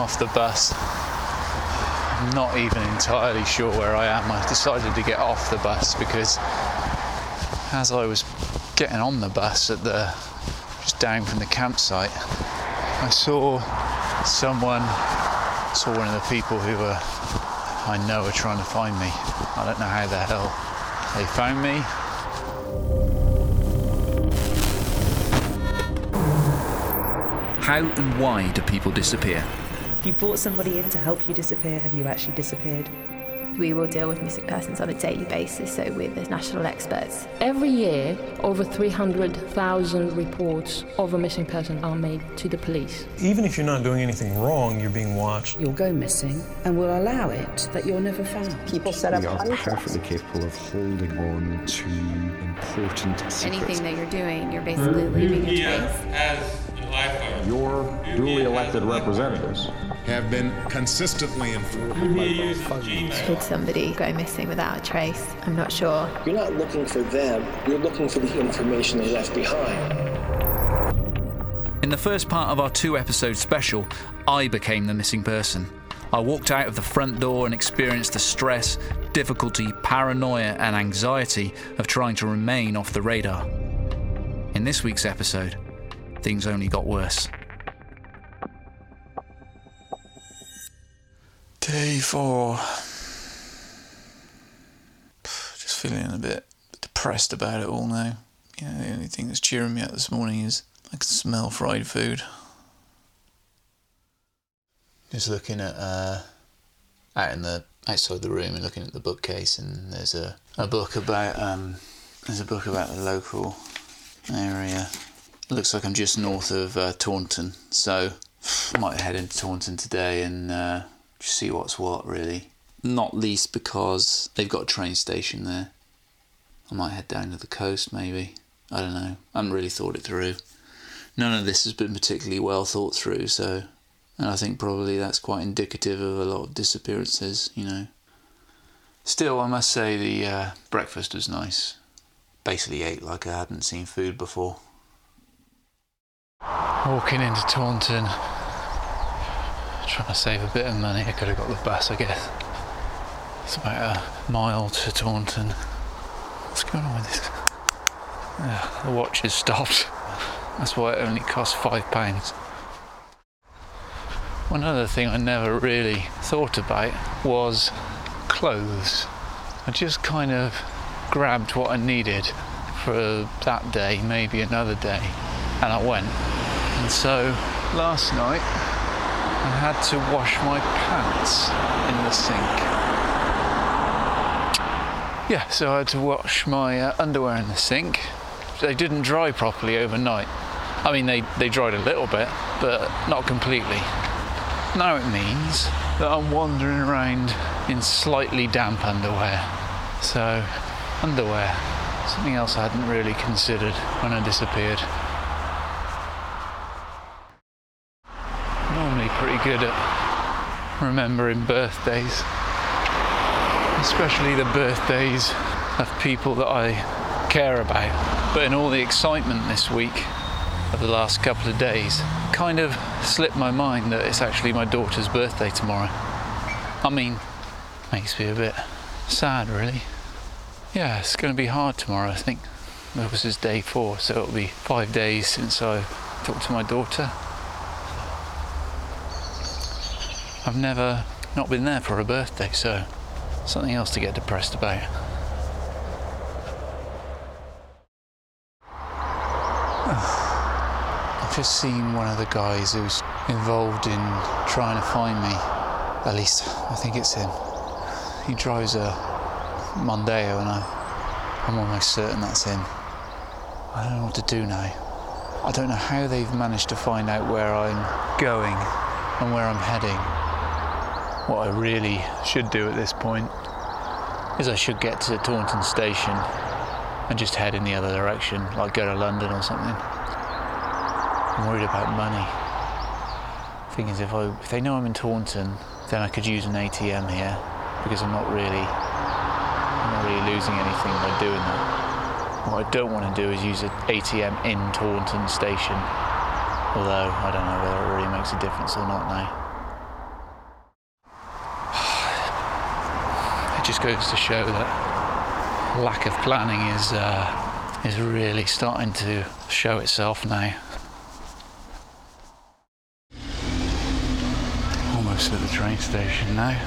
off the bus. I'm not even entirely sure where I am. I decided to get off the bus because as I was getting on the bus at the just down from the campsite, I saw someone, saw one of the people who were I know are trying to find me. I don't know how the hell they found me. How and why do people disappear? If you brought somebody in to help you disappear, have you actually disappeared? We will deal with missing persons on a daily basis, so we're the national experts. Every year, over 300,000 reports of a missing person are made to the police. Even if you're not doing anything wrong, you're being watched. You'll go missing and we'll allow it that you're never found. People set up We are perfectly capable of holding on to important secrets. Anything that you're doing, you're basically leaving a trace. Your duly elected representatives have been consistently informed. Should somebody go missing without a trace? I'm not sure. You're not looking for them, you're looking for the information they left behind. In the first part of our two episode special, I became the missing person. I walked out of the front door and experienced the stress, difficulty, paranoia, and anxiety of trying to remain off the radar. In this week's episode, things only got worse. Day four. Just feeling a bit depressed about it all now. Yeah, the only thing that's cheering me up this morning is I can smell fried food. Just looking at uh, out in the outside the room and looking at the bookcase, and there's a, a book about um, there's a book about the local area. Looks like I'm just north of uh, Taunton, so might head into Taunton today and uh, just see what's what. Really, not least because they've got a train station there. I might head down to the coast, maybe. I don't know. I haven't really thought it through. None of this has been particularly well thought through, so. And I think probably that's quite indicative of a lot of disappearances, you know. Still, I must say the uh, breakfast was nice. Basically, ate like I hadn't seen food before. Walking into Taunton, trying to save a bit of money. I could have got the bus, I guess. It's about a mile to Taunton. What's going on with this? Yeah, the watch has stopped. That's why it only cost five pounds. One other thing I never really thought about was clothes. I just kind of grabbed what I needed for that day, maybe another day, and I went. And so last night I had to wash my pants in the sink. Yeah, so I had to wash my uh, underwear in the sink. They didn't dry properly overnight. I mean, they, they dried a little bit, but not completely. Now it means that I'm wandering around in slightly damp underwear. So, underwear, something else I hadn't really considered when I disappeared. Normally pretty good at remembering birthdays, especially the birthdays of people that I care about. But in all the excitement this week of the last couple of days, kind of slipped my mind that it's actually my daughter's birthday tomorrow. I mean, makes me a bit sad, really. Yeah, it's going to be hard tomorrow, I think. This is day four, so it'll be five days since I talked to my daughter. I've never not been there for a birthday, so something else to get depressed about. I've just seen one of the guys who's involved in trying to find me. At least I think it's him. He drives a Mondeo, and I, I'm almost certain that's him. I don't know what to do now. I don't know how they've managed to find out where I'm going and where I'm heading. What I really should do at this point is I should get to Taunton station and just head in the other direction, like go to London or something. I'm worried about money. Thing is, if I if they know I'm in Taunton, then I could use an ATM here because I'm not really I'm not really losing anything by doing that. What I don't want to do is use an ATM in Taunton station. Although I don't know whether it really makes a difference or not now. Just goes to show that lack of planning is uh, is really starting to show itself now. Almost at the train station now.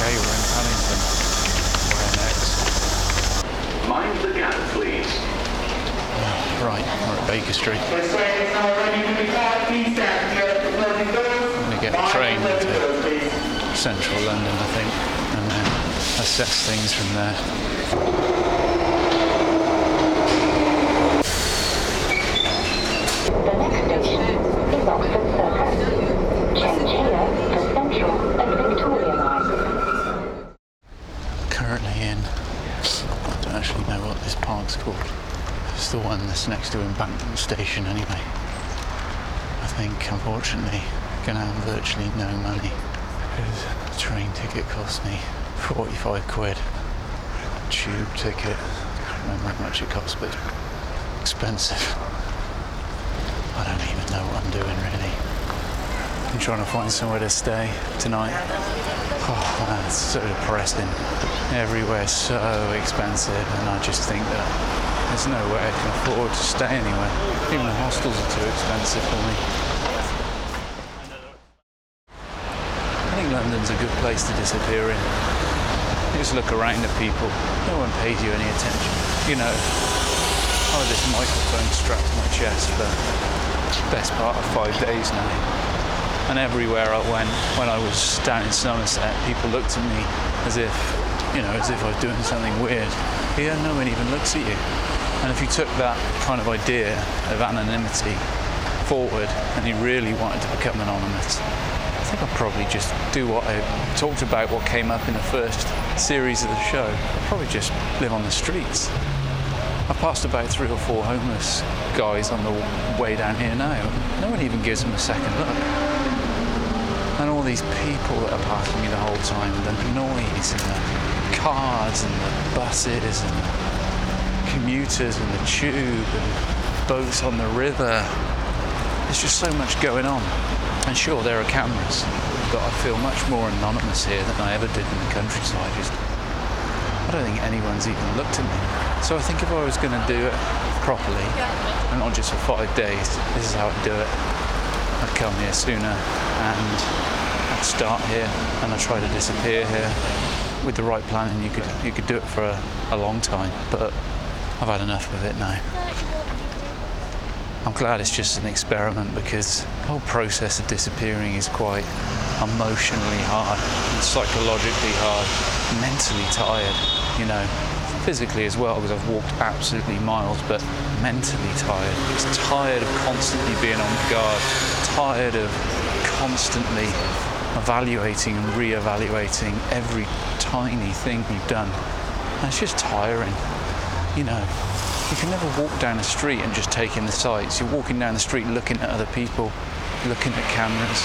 Okay, we're in Paddington. Where next? Mind the gap, please. Right, we're at Baker Street. I'm going to get a train to central London, I think, and then assess things from there. The next station is Oxford Circus. Change here for Central and Victoria lines. Currently in, I don't actually know what this park's called. It's the one that's to Embankment Station, anyway. I think, unfortunately, going to have virtually no money because the train ticket cost me 45 quid. Tube ticket, I can't remember how much it cost, but expensive. I don't even know what I'm doing really. I'm trying to find somewhere to stay tonight. Oh man, it's so depressing. Everywhere's so expensive, and I just think that there's no way I can afford to stay anywhere. Even the hostels are too expensive for me. I think London's a good place to disappear in. You just look around at people, no one pays you any attention. You know, have this microphone strapped to my chest for the best part of five days now. And everywhere I went, when I was down in Somerset, people looked at me as if, you know, as if I was doing something weird. Here, no one even looks at you. And if you took that kind of idea of anonymity forward and you really wanted to become anonymous, I think I'd probably just do what I talked about, what came up in the first series of the show. I'd probably just live on the streets. I passed about three or four homeless guys on the way down here now. No one even gives them a second look. And all these people that are passing me the whole time, the noise and the cars and the buses and the commuters and the tube and boats on the river. There's just so much going on. And sure, there are cameras, but I feel much more anonymous here than I ever did in the countryside. Just, I don't think anyone's even looked at me. So I think if I was going to do it properly, and not just for five days, this is how I'd do it. I'd come here sooner and I'd start here and I'd try to disappear here. With the right planning, you could you could do it for a, a long time, but I've had enough of it now. I'm glad it's just an experiment because the whole process of disappearing is quite emotionally hard, psychologically hard, mentally tired, you know, physically as well because I've walked absolutely miles, but mentally tired. It's tired of constantly being on guard, tired of constantly evaluating and re-evaluating every tiny thing you've done. And it's just tiring, you know. You can never walk down a street and just take in the sights. You're walking down the street looking at other people, looking at cameras,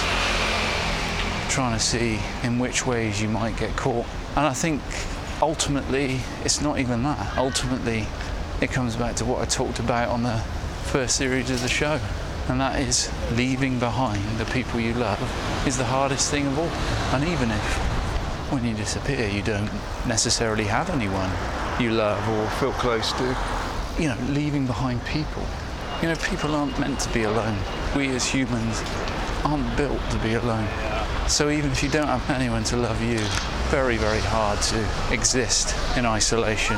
trying to see in which ways you might get caught. And I think ultimately it's not even that. Ultimately, it comes back to what I talked about on the first series of the show. And that is leaving behind the people you love is the hardest thing of all. And even if when you disappear you don't necessarily have anyone you love or feel close to, you know, leaving behind people. You know, people aren't meant to be alone. We as humans aren't built to be alone. So even if you don't have anyone to love you, very, very hard to exist in isolation.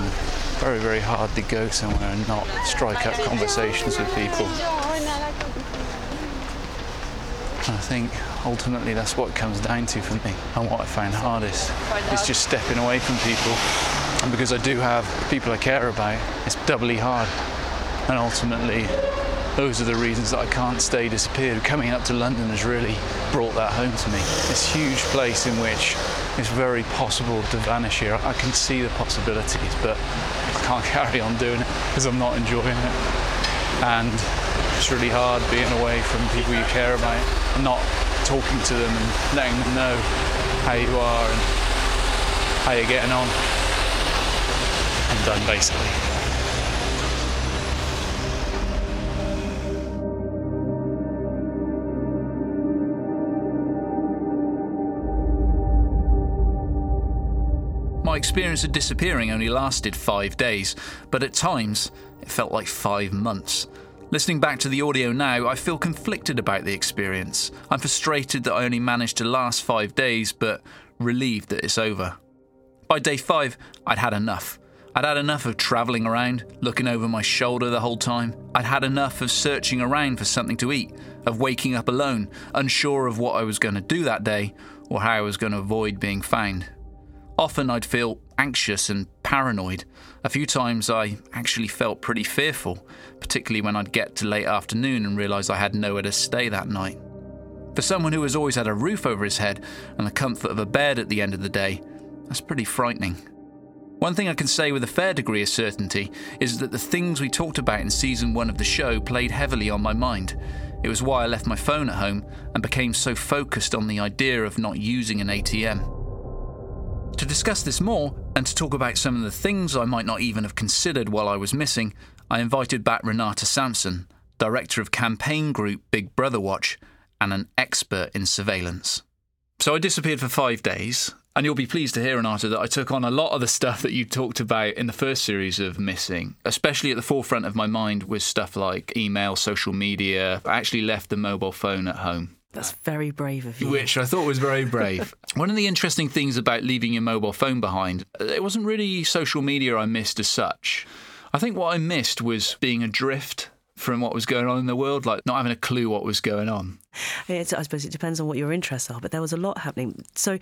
Very, very hard to go somewhere and not strike up conversations with people. And I think ultimately that's what it comes down to for me. And what I find hardest is just stepping away from people. And because I do have people I care about, it's doubly hard. And ultimately, those are the reasons that I can't stay disappeared. Coming up to London has really brought that home to me. This huge place in which it's very possible to vanish here. I can see the possibilities, but I can't carry on doing it because I'm not enjoying it. And it's really hard being away from people you care about and not talking to them and letting them know how you are and how you're getting on. I'm done basically. My experience of disappearing only lasted five days, but at times it felt like five months. Listening back to the audio now, I feel conflicted about the experience. I'm frustrated that I only managed to last five days, but relieved that it's over. By day five, I'd had enough. I'd had enough of travelling around, looking over my shoulder the whole time. I'd had enough of searching around for something to eat, of waking up alone, unsure of what I was going to do that day or how I was going to avoid being found. Often I'd feel anxious and paranoid. A few times I actually felt pretty fearful, particularly when I'd get to late afternoon and realise I had nowhere to stay that night. For someone who has always had a roof over his head and the comfort of a bed at the end of the day, that's pretty frightening. One thing I can say with a fair degree of certainty is that the things we talked about in season one of the show played heavily on my mind. It was why I left my phone at home and became so focused on the idea of not using an ATM. To discuss this more, and to talk about some of the things I might not even have considered while I was missing, I invited back Renate Samson, director of campaign group Big Brother Watch, and an expert in surveillance. So I disappeared for five days, and you'll be pleased to hear, Renate, that I took on a lot of the stuff that you talked about in the first series of Missing. Especially at the forefront of my mind was stuff like email, social media. I actually left the mobile phone at home. That's very brave of you. Which I thought was very brave. One of the interesting things about leaving your mobile phone behind, it wasn't really social media I missed as such. I think what I missed was being adrift from what was going on in the world, like not having a clue what was going on. It's, I suppose it depends on what your interests are, but there was a lot happening. So,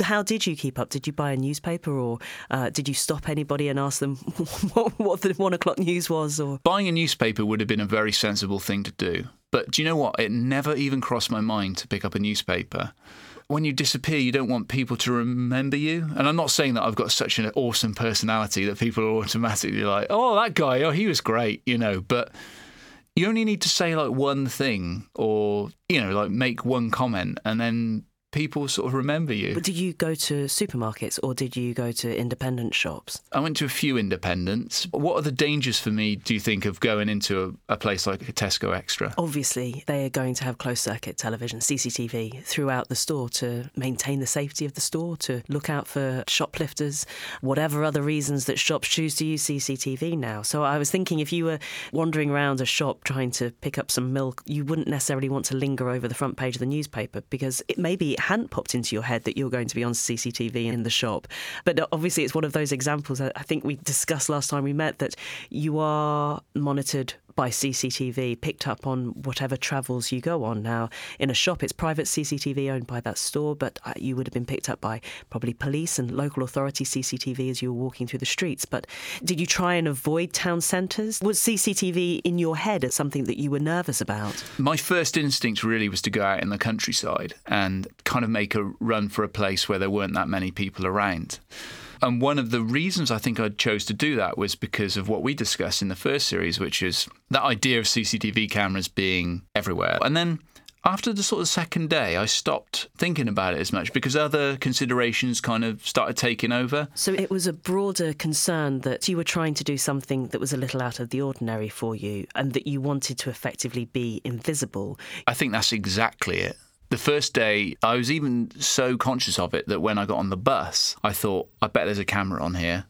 how did you keep up? Did you buy a newspaper, or uh, did you stop anybody and ask them what, what the one o'clock news was? Or buying a newspaper would have been a very sensible thing to do. But do you know what? It never even crossed my mind to pick up a newspaper when you disappear, you don't want people to remember you. And I'm not saying that I've got such an awesome personality that people are automatically like, oh, that guy, oh, he was great, you know. But you only need to say like one thing or, you know, like make one comment and then people sort of remember you. But did you go to supermarkets or did you go to independent shops? I went to a few independents. What are the dangers for me, do you think, of going into a, a place like a Tesco Extra? Obviously, they are going to have closed circuit television, CCTV, throughout the store to maintain the safety of the store, to look out for shoplifters, whatever other reasons that shops choose to use CCTV now. So I was thinking if you were wandering around a shop trying to pick up some milk, you wouldn't necessarily want to linger over the front page of the newspaper because it maybe hadn't popped into your head that you're going to be on CCTV in the shop. But uh, obviously, it's one of those examples I think we discussed last time we met that you are monitored by CCTV picked up on whatever travels you go on. Now, in a shop, it's private CCTV owned by that store, but uh, you would have been picked up by probably police and local authority CCTV as you were walking through the streets. But did you try and avoid town centres? Was CCTV in your head as something that you were nervous about? My first instinct really was to go out in the countryside and kind of make a run for a place where there weren't that many people around. And one of the reasons I think I chose to do that was because of what we discussed in the first series, which is that idea of CCTV cameras being everywhere. And then after the sort of second day, I stopped thinking about it as much because other considerations kind of started taking over. So it was a broader concern that you were trying to do something that was a little out of the ordinary for you and that you wanted to effectively be invisible. I think that's exactly it. The first day, I was even so conscious of it that when I got on the bus, I thought, I bet there's a camera on here.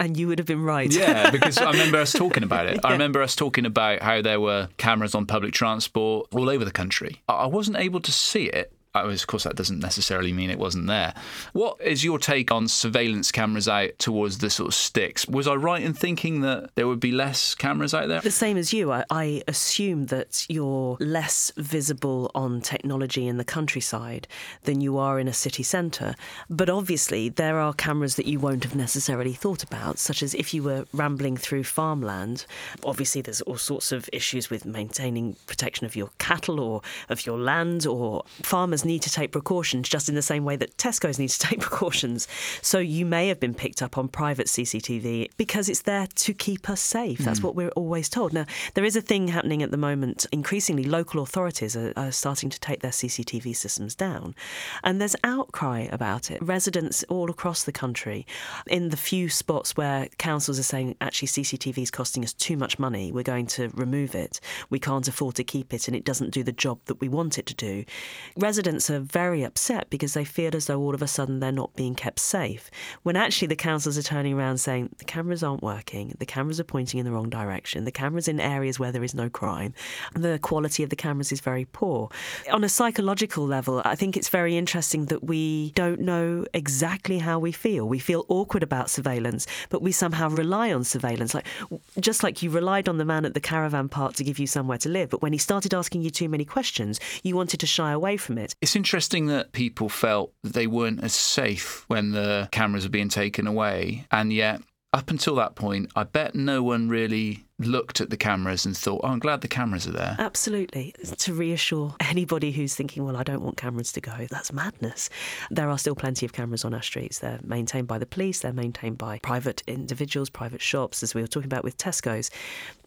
And you would have been right. Yeah, because I remember us talking about it. Yeah. I remember us talking about how there were cameras on public transport all over the country. I wasn't able to see it of course, that doesn't necessarily mean it wasn't there. What is your take on surveillance cameras out towards the sort of sticks? Was I right in thinking that there would be less cameras out there? The same as you. I, I assume that you're less visible on technology in the countryside than you are in a city centre. But obviously, there are cameras that you won't have necessarily thought about, such as if you were rambling through farmland. Obviously, there's all sorts of issues with maintaining protection of your cattle or of your land, or farmers need to take precautions just in the same way that Tesco's need to take precautions. So you may have been picked up on private CCTV because it's there to keep us safe. That's Mm. what we're always told. Now, there is a thing happening at the moment. Increasingly, local authorities are, are starting to take their CCTV systems down. And there's outcry about it. Residents all across the country, in the few spots where councils are saying, actually, CCTV is costing us too much money, we're going to remove it. We can't afford to keep it, and it doesn't do the job that we want it to do. Residents are very upset because they feel as though all of a sudden they're not being kept safe. When actually the councils are turning around saying the cameras aren't working, the cameras are pointing in the wrong direction, the cameras in areas where there is no crime, and the quality of the cameras is very poor. On a psychological level, I think it's very interesting that we don't know exactly how we feel. We feel awkward about surveillance, but we somehow rely on surveillance. Like just like you relied on the man at the caravan park to give you somewhere to live, but when he started asking you too many questions, you wanted to shy away from it. It's interesting that people felt that they weren't as safe when the cameras were being taken away, and yet up until that point, I bet no one really looked at the cameras and thought, "Oh, I'm glad the cameras are there." Absolutely. To reassure anybody who's thinking, well, I don't want cameras to go, that's madness. There are still plenty of cameras on our streets. They're maintained by the police, they're maintained by private individuals, private shops, as we were talking about with Tesco's.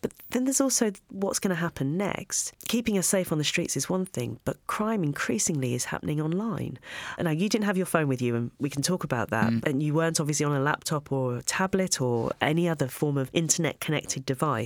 But then there's also what's going to happen next. Keeping us safe on the streets is one thing, but crime increasingly is happening online. And now, you didn't have your phone with you, and we can talk about that. Mm. And you weren't obviously on a laptop or a tablet or any other form of internet connected device.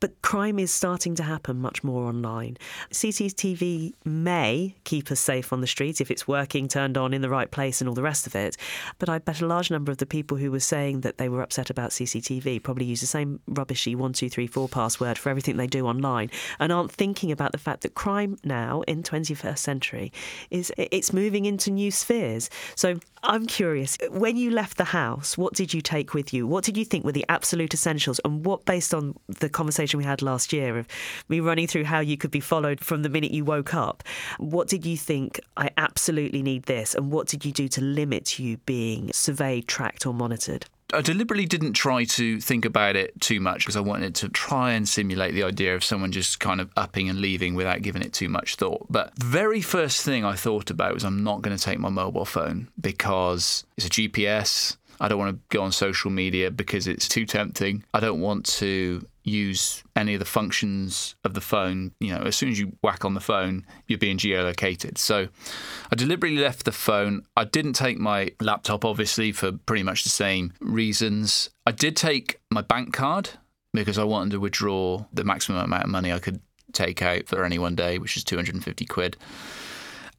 But crime is starting to happen much more online. CCTV may keep us safe on the streets if it's working, turned on in the right place, and all the rest of it. But I bet a large number of the people who were saying that they were upset about CCTV probably use the same rubbishy one, two, three, four password for everything they do online and aren't thinking about the fact that crime now in 21st century is it's moving into new spheres. So I'm curious, when you left the house, what did you take with you? What did you think were the absolute essentials? And what, based on the conversation we had last year of me running through how you could be followed from the minute you woke up, what did you think, I absolutely need this? And what did you do to limit you being surveyed, tracked, or monitored? I deliberately didn't try to think about it too much because I wanted to try and simulate the idea of someone just kind of upping and leaving without giving it too much thought. But very first thing I thought about was I'm not going to take my mobile phone because it's a GPS. I don't want to go on social media because it's too tempting. I don't want to use any of the functions of the phone. You know, as soon as you whack on the phone, you're being geolocated. So I deliberately left the phone. I didn't take my laptop, obviously, for pretty much the same reasons. I did take my bank card because I wanted to withdraw the maximum amount of money I could take out for any one day, which is 250 quid.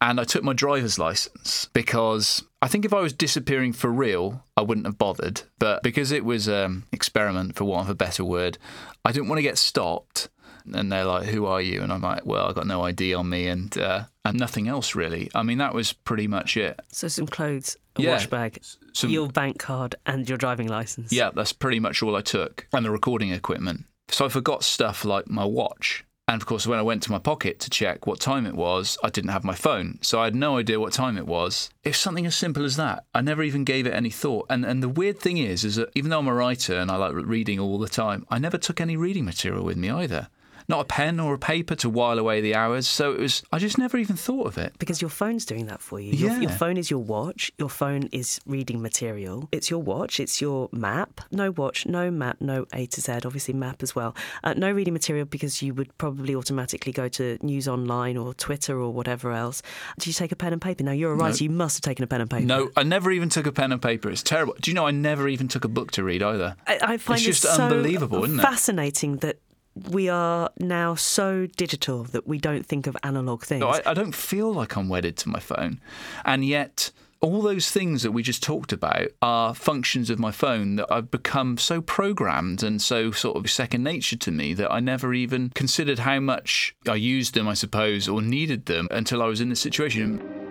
And I took my driver's license because I think if I was disappearing for real, I wouldn't have bothered. But because it was an um, experiment, for want of a better word, I didn't want to get stopped. And they're like, "Who are you?" And I'm like, "Well, I got no ID on me, and uh, and nothing else really. I mean, that was pretty much it." So some clothes, a Yeah. wash bag, Some- your bank card, and your driving license. Yeah, that's pretty much all I took, and the recording equipment. So I forgot stuff like my watch. And of course, when I went to my pocket to check what time it was, I didn't have my phone. So I had no idea what time it was. It's something as simple as that. I never even gave it any thought. And and the weird thing is, is that even though I'm a writer and I like reading all the time, I never took any reading material with me either. Not a pen or a paper to while away the hours. So it was, I just never even thought of it. Because your phone's doing that for you. Your, Yeah. your phone is your watch. Your phone is reading material. It's your watch. It's your map. No watch, no map, no A to Z. Obviously, map as well. Uh, no reading material because you would probably automatically go to News Online or Twitter or whatever else. Do you take a pen and paper? Now, you're a writer. You must have taken a pen and paper. No, I never even took a pen and paper. It's terrible. Do you know I never even took a book to read either? I, I find it's just so unbelievable, isn't it? fascinating that we are now so digital that we don't think of analog things. No, I, I don't feel like I'm wedded to my phone. And yet, all those things that we just talked about are functions of my phone that I've become so programmed and so sort of second nature to me that I never even considered how much I used them, I suppose, or needed them until I was in this situation.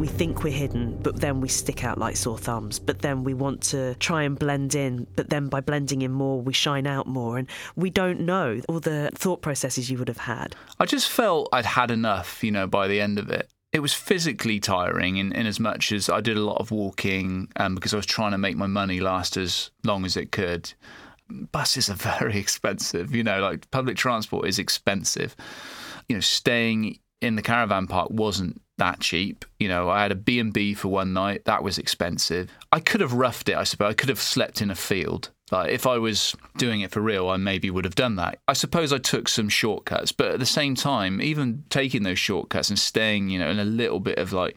We think we're hidden, but then we stick out like sore thumbs. But then we want to try and blend in, but then by blending in more, we shine out more. And we don't know all the thought processes you would have had. I just felt I'd had enough, you know, by the end of it. It was physically tiring in, in as much as I did a lot of walking um, because I was trying to make my money last as long as it could. Buses are very expensive, you know, like public transport is expensive. you know, staying in the caravan park wasn't that cheap. You know, I had a B&B for one night. That was expensive. I could have roughed it, I suppose. I could have slept in a field. Like if I was doing it for real, I maybe would have done that. I suppose I took some shortcuts, but at the same time, even taking those shortcuts and staying, you know, in a little bit of like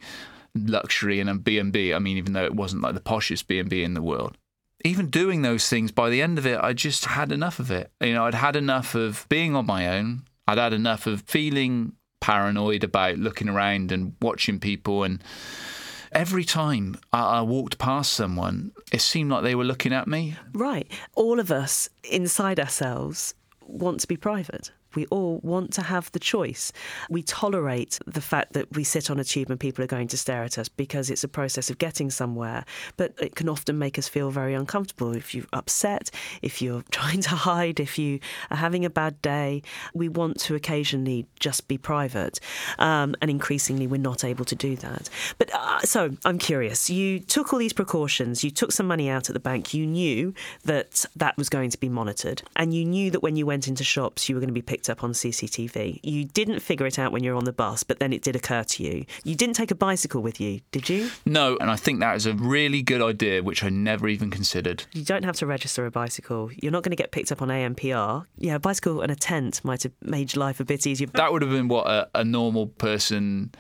luxury and a B&B, I mean, even though it wasn't like the poshest B&B in the world, even doing those things, by the end of it, I just had enough of it. You know, I'd had enough of being on my own. I'd had enough of feeling paranoid about looking around and watching people. And every time I, walked past someone, it seemed like they were looking at me. Right. All of us inside ourselves want to be private. We all want to have the choice. We tolerate the fact that we sit on a tube and people are going to stare at us because it's a process of getting somewhere, but it can often make us feel very uncomfortable. If you're upset, if you're trying to hide, if you are having a bad day, we want to occasionally just be private. Um, and increasingly, we're not able to do that. But uh, so I'm curious. You took all these precautions, you took some money out at the bank, you knew that that was going to be monitored, and you knew that when you went into shops, you were going to be picked up on CCTV. You didn't figure it out when you were on the bus, but then it did occur to you. You didn't take a bicycle with you, did you? No, and I think that is a really good idea, which I never even considered. You don't have to register a bicycle. You're not going to get picked up on ANPR. Yeah, a bicycle and a tent might have made life a bit easier. That would have been what a, a normal person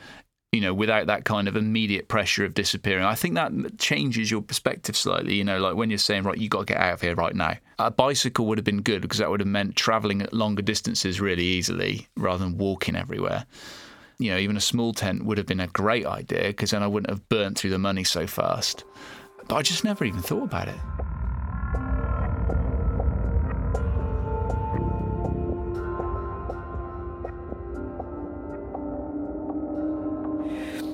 you know, without that kind of immediate pressure of disappearing. I think that changes your perspective slightly. You know, like when you're saying, right, you got to get out of here right now. A bicycle would have been good because that would have meant traveling at longer distances really easily rather than walking everywhere. You know, even a small tent would have been a great idea because then I wouldn't have burnt through the money so fast. But I just never even thought about it.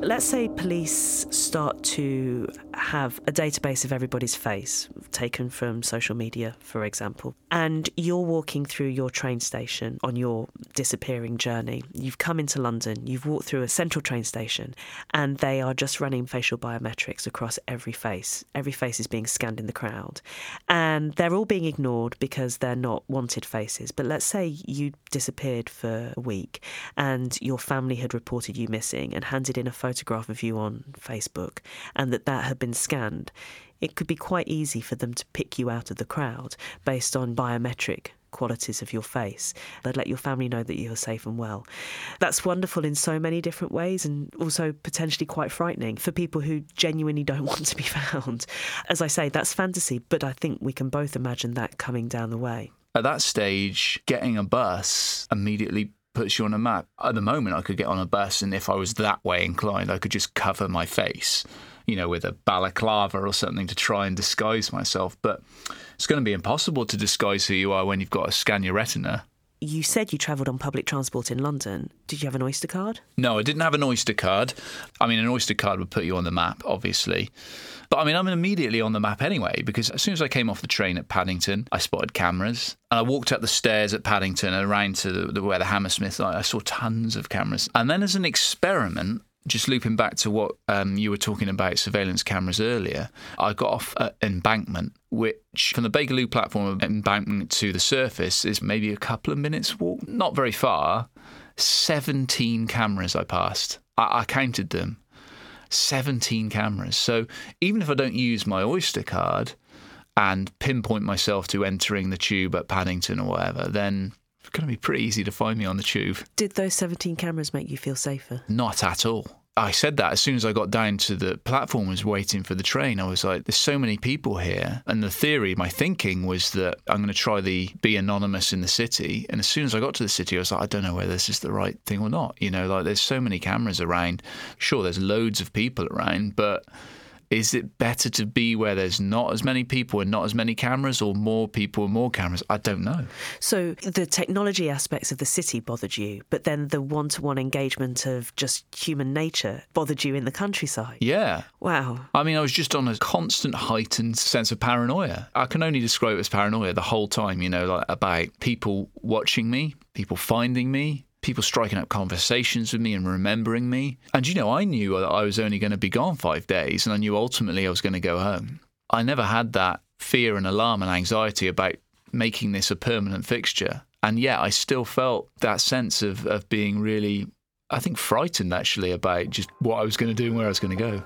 Let's say police start to have a database of everybody's face, taken from social media, for example, and you're walking through your train station on your disappearing journey. You've come into London, you've walked through a central train station, and they are just running facial biometrics across every face. Every face is being scanned in the crowd, and they're all being ignored because they're not wanted faces. But let's say you disappeared for a week and your family had reported you missing and handed in a photograph of you on Facebook, and that that had been scanned, it could be quite easy for them to pick you out of the crowd based on biometric qualities of your face. They'd let your family know that you're safe and well. That's wonderful in so many different ways and also potentially quite frightening for people who genuinely don't want to be found. As I say, that's fantasy, but I think we can both imagine that coming down the way. At that stage, getting a bus immediately puts you on a map. At the moment, I could get on a bus, and if I was that way inclined, I could just cover my face, you know, with a balaclava or something to try and disguise myself. But it's going to be impossible to disguise who you are when you've got to scan your retina. You said you travelled on public transport in London. Did you have an Oyster card? No, I didn't have an Oyster card. I mean, an Oyster card would put you on the map, obviously. But I mean, I'm immediately on the map anyway, because as soon as I came off the train at Paddington, I spotted cameras. And I walked up the stairs at Paddington and around to the, the, where the Hammersmith, I saw tons of cameras. And then as an experiment, just looping back to what um, you were talking about surveillance cameras earlier, I got off at Embankment, which from the Bakerloo platform embankment to the surface is maybe a couple of minutes walk, not very far. 17 cameras I passed. I, I counted them. 17 cameras. So even if I don't use my Oyster card and pinpoint myself to entering the tube at Paddington or whatever, then it's going to be pretty easy to find me on the tube. Did those 17 cameras make you feel safer? Not at all. I said that as soon as I got down to the platform, was waiting for the train. I was like, there's so many people here. And the theory, my thinking was that I'm going to try the be anonymous in the city. And as soon as I got to the city, I was like, I don't know whether this is the right thing or not. You know, like there's so many cameras around. Sure, there's loads of people around, but is it better to be where there's not as many people and not as many cameras or more people and more cameras? I don't know. So the technology aspects of the city bothered you, but then the one to one engagement of just human nature bothered you in the countryside? Yeah. Wow. I mean, I was just on a constant heightened sense of paranoia. I can only describe it as paranoia the whole time, you know, like about people watching me, people finding me, people striking up conversations with me and remembering me. And you know, I knew that I was only going to be gone five days and I knew ultimately I was going to go home. I never had that fear and alarm and anxiety about making this a permanent fixture. And yet I still felt that sense of, of being really, I think, frightened actually about just what I was going to do and where I was going to go.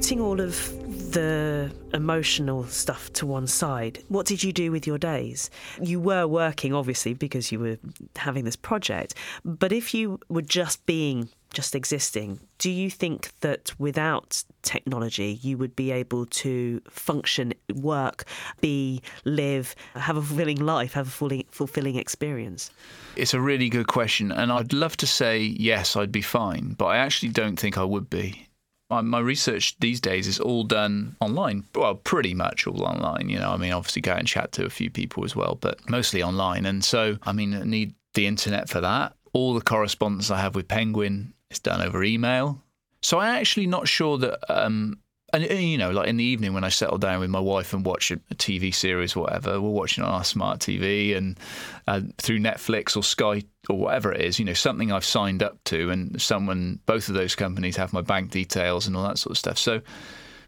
Putting all of the emotional stuff to one side, what did you do with your days? You were working, obviously, because you were having this project. But if you were just being, just existing, do you think that without technology, you would be able to function, work, be, live, have a fulfilling life, have a fully fulfilling experience? It's a really good question. And I'd love to say, yes, I'd be fine. But I actually don't think I would be my, research these days is all done online. Well, pretty much all online. You know, I mean, obviously go and chat to a few people as well, but mostly online. And so, I mean, I need the internet for that. All the correspondence I have with Penguin is done over email. So I'm actually not sure that um, and you know, like in the evening when I settle down with my wife and watch a, TV series, or whatever, we're watching on our smart TV and uh, through Netflix or Sky or whatever it is. You know, something I've signed up to, and someone, both of those companies have my bank details and all that sort of stuff. So.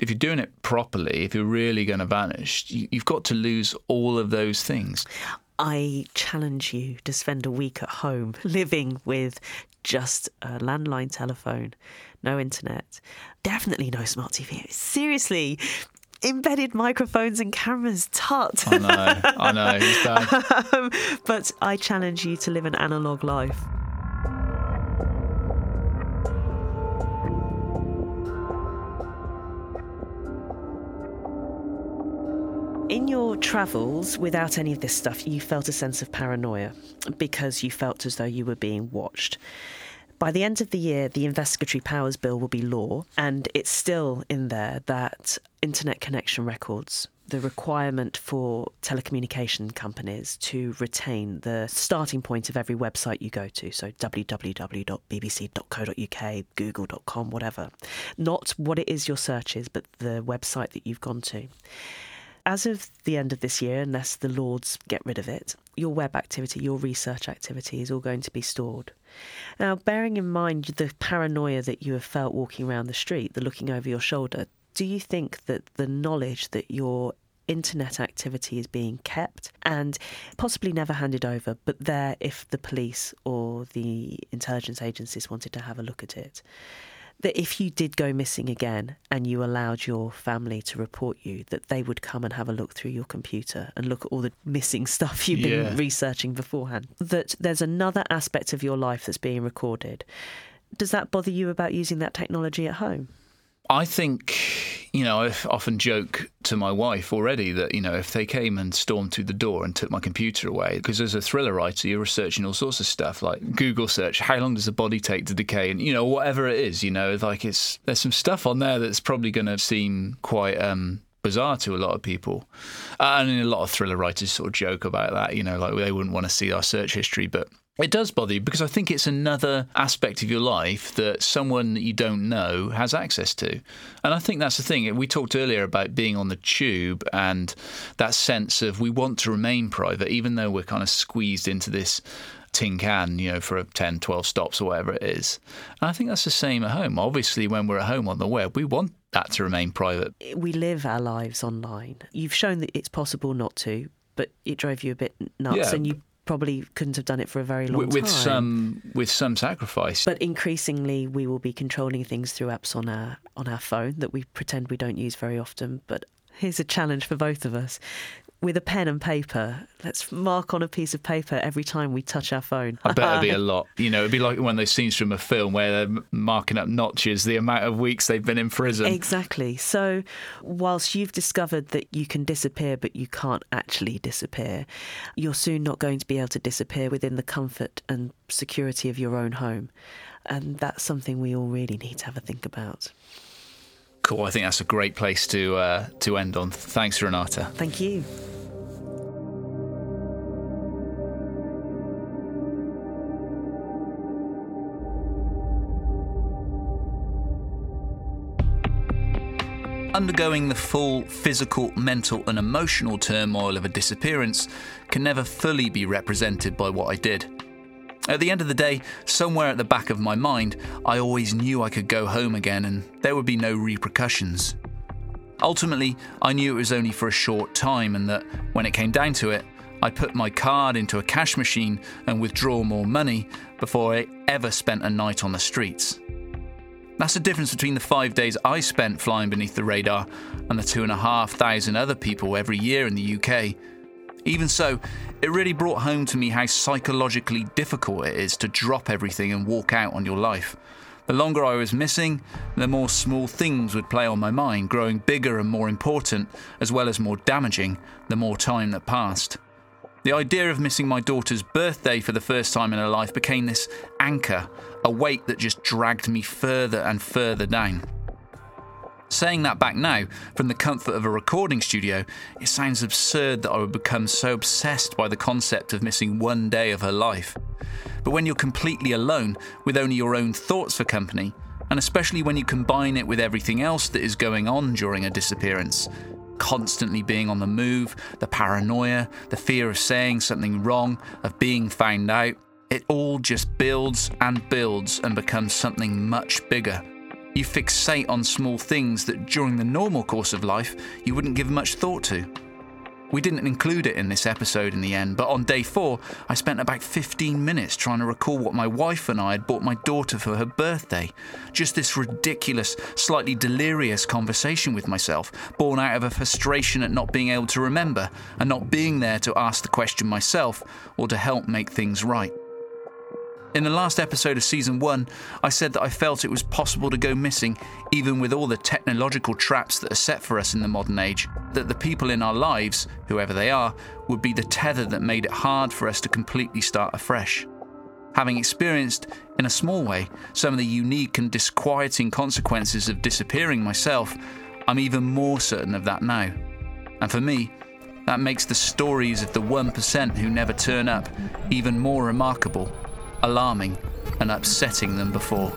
If you're doing it properly, if you're really going to vanish, you, you've got to lose all of those things. I challenge you to spend a week at home living with just a landline telephone, no internet, definitely no smart TV. Seriously, embedded microphones and cameras, tut. I know, I know, um, but I challenge you to live an analog life. In your travels, without any of this stuff, you felt a sense of paranoia because you felt as though you were being watched. By the end of the year, the Investigatory Powers Bill will be law, and it's still in there that internet connection records, the requirement for telecommunication companies to retain the starting point of every website you go to, so www.bbc.co.uk, google.com, whatever. Not what it is your search is, but the website that you've gone to. As of the end of this year, unless the Lords get rid of it, your web activity, your research activity is all going to be stored. Now, bearing in mind the paranoia that you have felt walking around the street, the looking over your shoulder, do you think that the knowledge that your internet activity is being kept and possibly never handed over, but there if the police or the intelligence agencies wanted to have a look at it? That if you did go missing again and you allowed your family to report you, that they would come and have a look through your computer and look at all the missing stuff you've yeah. been researching beforehand. That there's another aspect of your life that's being recorded. Does that bother you about using that technology at home? I think, you know, I often joke to my wife already that, you know, if they came and stormed through the door and took my computer away, because as a thriller writer, you're researching all sorts of stuff like Google search, how long does a body take to decay? And, you know, whatever it is, you know, like it's, there's some stuff on there that's probably going to seem quite, um, bizarre to a lot of people. Uh, and a lot of thriller writers sort of joke about that, you know, like they wouldn't want to see our search history. But it does bother you because I think it's another aspect of your life that someone that you don't know has access to. And I think that's the thing. We talked earlier about being on the tube and that sense of we want to remain private, even though we're kind of squeezed into this tin can, you know, for 10, 12 stops or whatever it is. And I think that's the same at home. Obviously, when we're at home on the web, we want that to remain private. We live our lives online. You've shown that it's possible not to, but it drove you a bit nuts yeah. and you probably couldn't have done it for a very long with, with time. some with some sacrifice. But increasingly, we will be controlling things through apps on our on our phone that we pretend we don't use very often. But here's a challenge for both of us with a pen and paper. Let's mark on a piece of paper every time we touch our phone. I bet it'd be a lot. You know, it'd be like one of those scenes from a film where they're marking up notches, the amount of weeks they've been in prison. Exactly. So, whilst you've discovered that you can disappear, but you can't actually disappear, you're soon not going to be able to disappear within the comfort and security of your own home. And that's something we all really need to have a think about. Cool. I think that's a great place to uh, to end on. Thanks, Renate. Thank you. undergoing the full physical, mental, and emotional turmoil of a disappearance can never fully be represented by what I did. At the end of the day, somewhere at the back of my mind, I always knew I could go home again and there would be no repercussions. Ultimately, I knew it was only for a short time and that when it came down to it, I'd put my card into a cash machine and withdraw more money before I ever spent a night on the streets. That's the difference between the five days I spent flying beneath the radar and the two and a half thousand other people every year in the UK. Even so, it really brought home to me how psychologically difficult it is to drop everything and walk out on your life. The longer I was missing, the more small things would play on my mind, growing bigger and more important, as well as more damaging, the more time that passed. The idea of missing my daughter's birthday for the first time in her life became this anchor, a weight that just dragged me further and further down. Saying that back now, from the comfort of a recording studio, it sounds absurd that I would become so obsessed by the concept of missing one day of her life. But when you're completely alone, with only your own thoughts for company, and especially when you combine it with everything else that is going on during a disappearance, constantly being on the move, the paranoia, the fear of saying something wrong, of being found out, it all just builds and builds and becomes something much bigger. You fixate on small things that during the normal course of life you wouldn't give much thought to. We didn't include it in this episode in the end, but on day four, I spent about 15 minutes trying to recall what my wife and I had bought my daughter for her birthday. Just this ridiculous, slightly delirious conversation with myself, born out of a frustration at not being able to remember and not being there to ask the question myself or to help make things right. In the last episode of season one, I said that I felt it was possible to go missing, even with all the technological traps that are set for us in the modern age, that the people in our lives, whoever they are, would be the tether that made it hard for us to completely start afresh. Having experienced, in a small way, some of the unique and disquieting consequences of disappearing myself, I'm even more certain of that now. And for me, that makes the stories of the 1% who never turn up even more remarkable alarming and upsetting than before.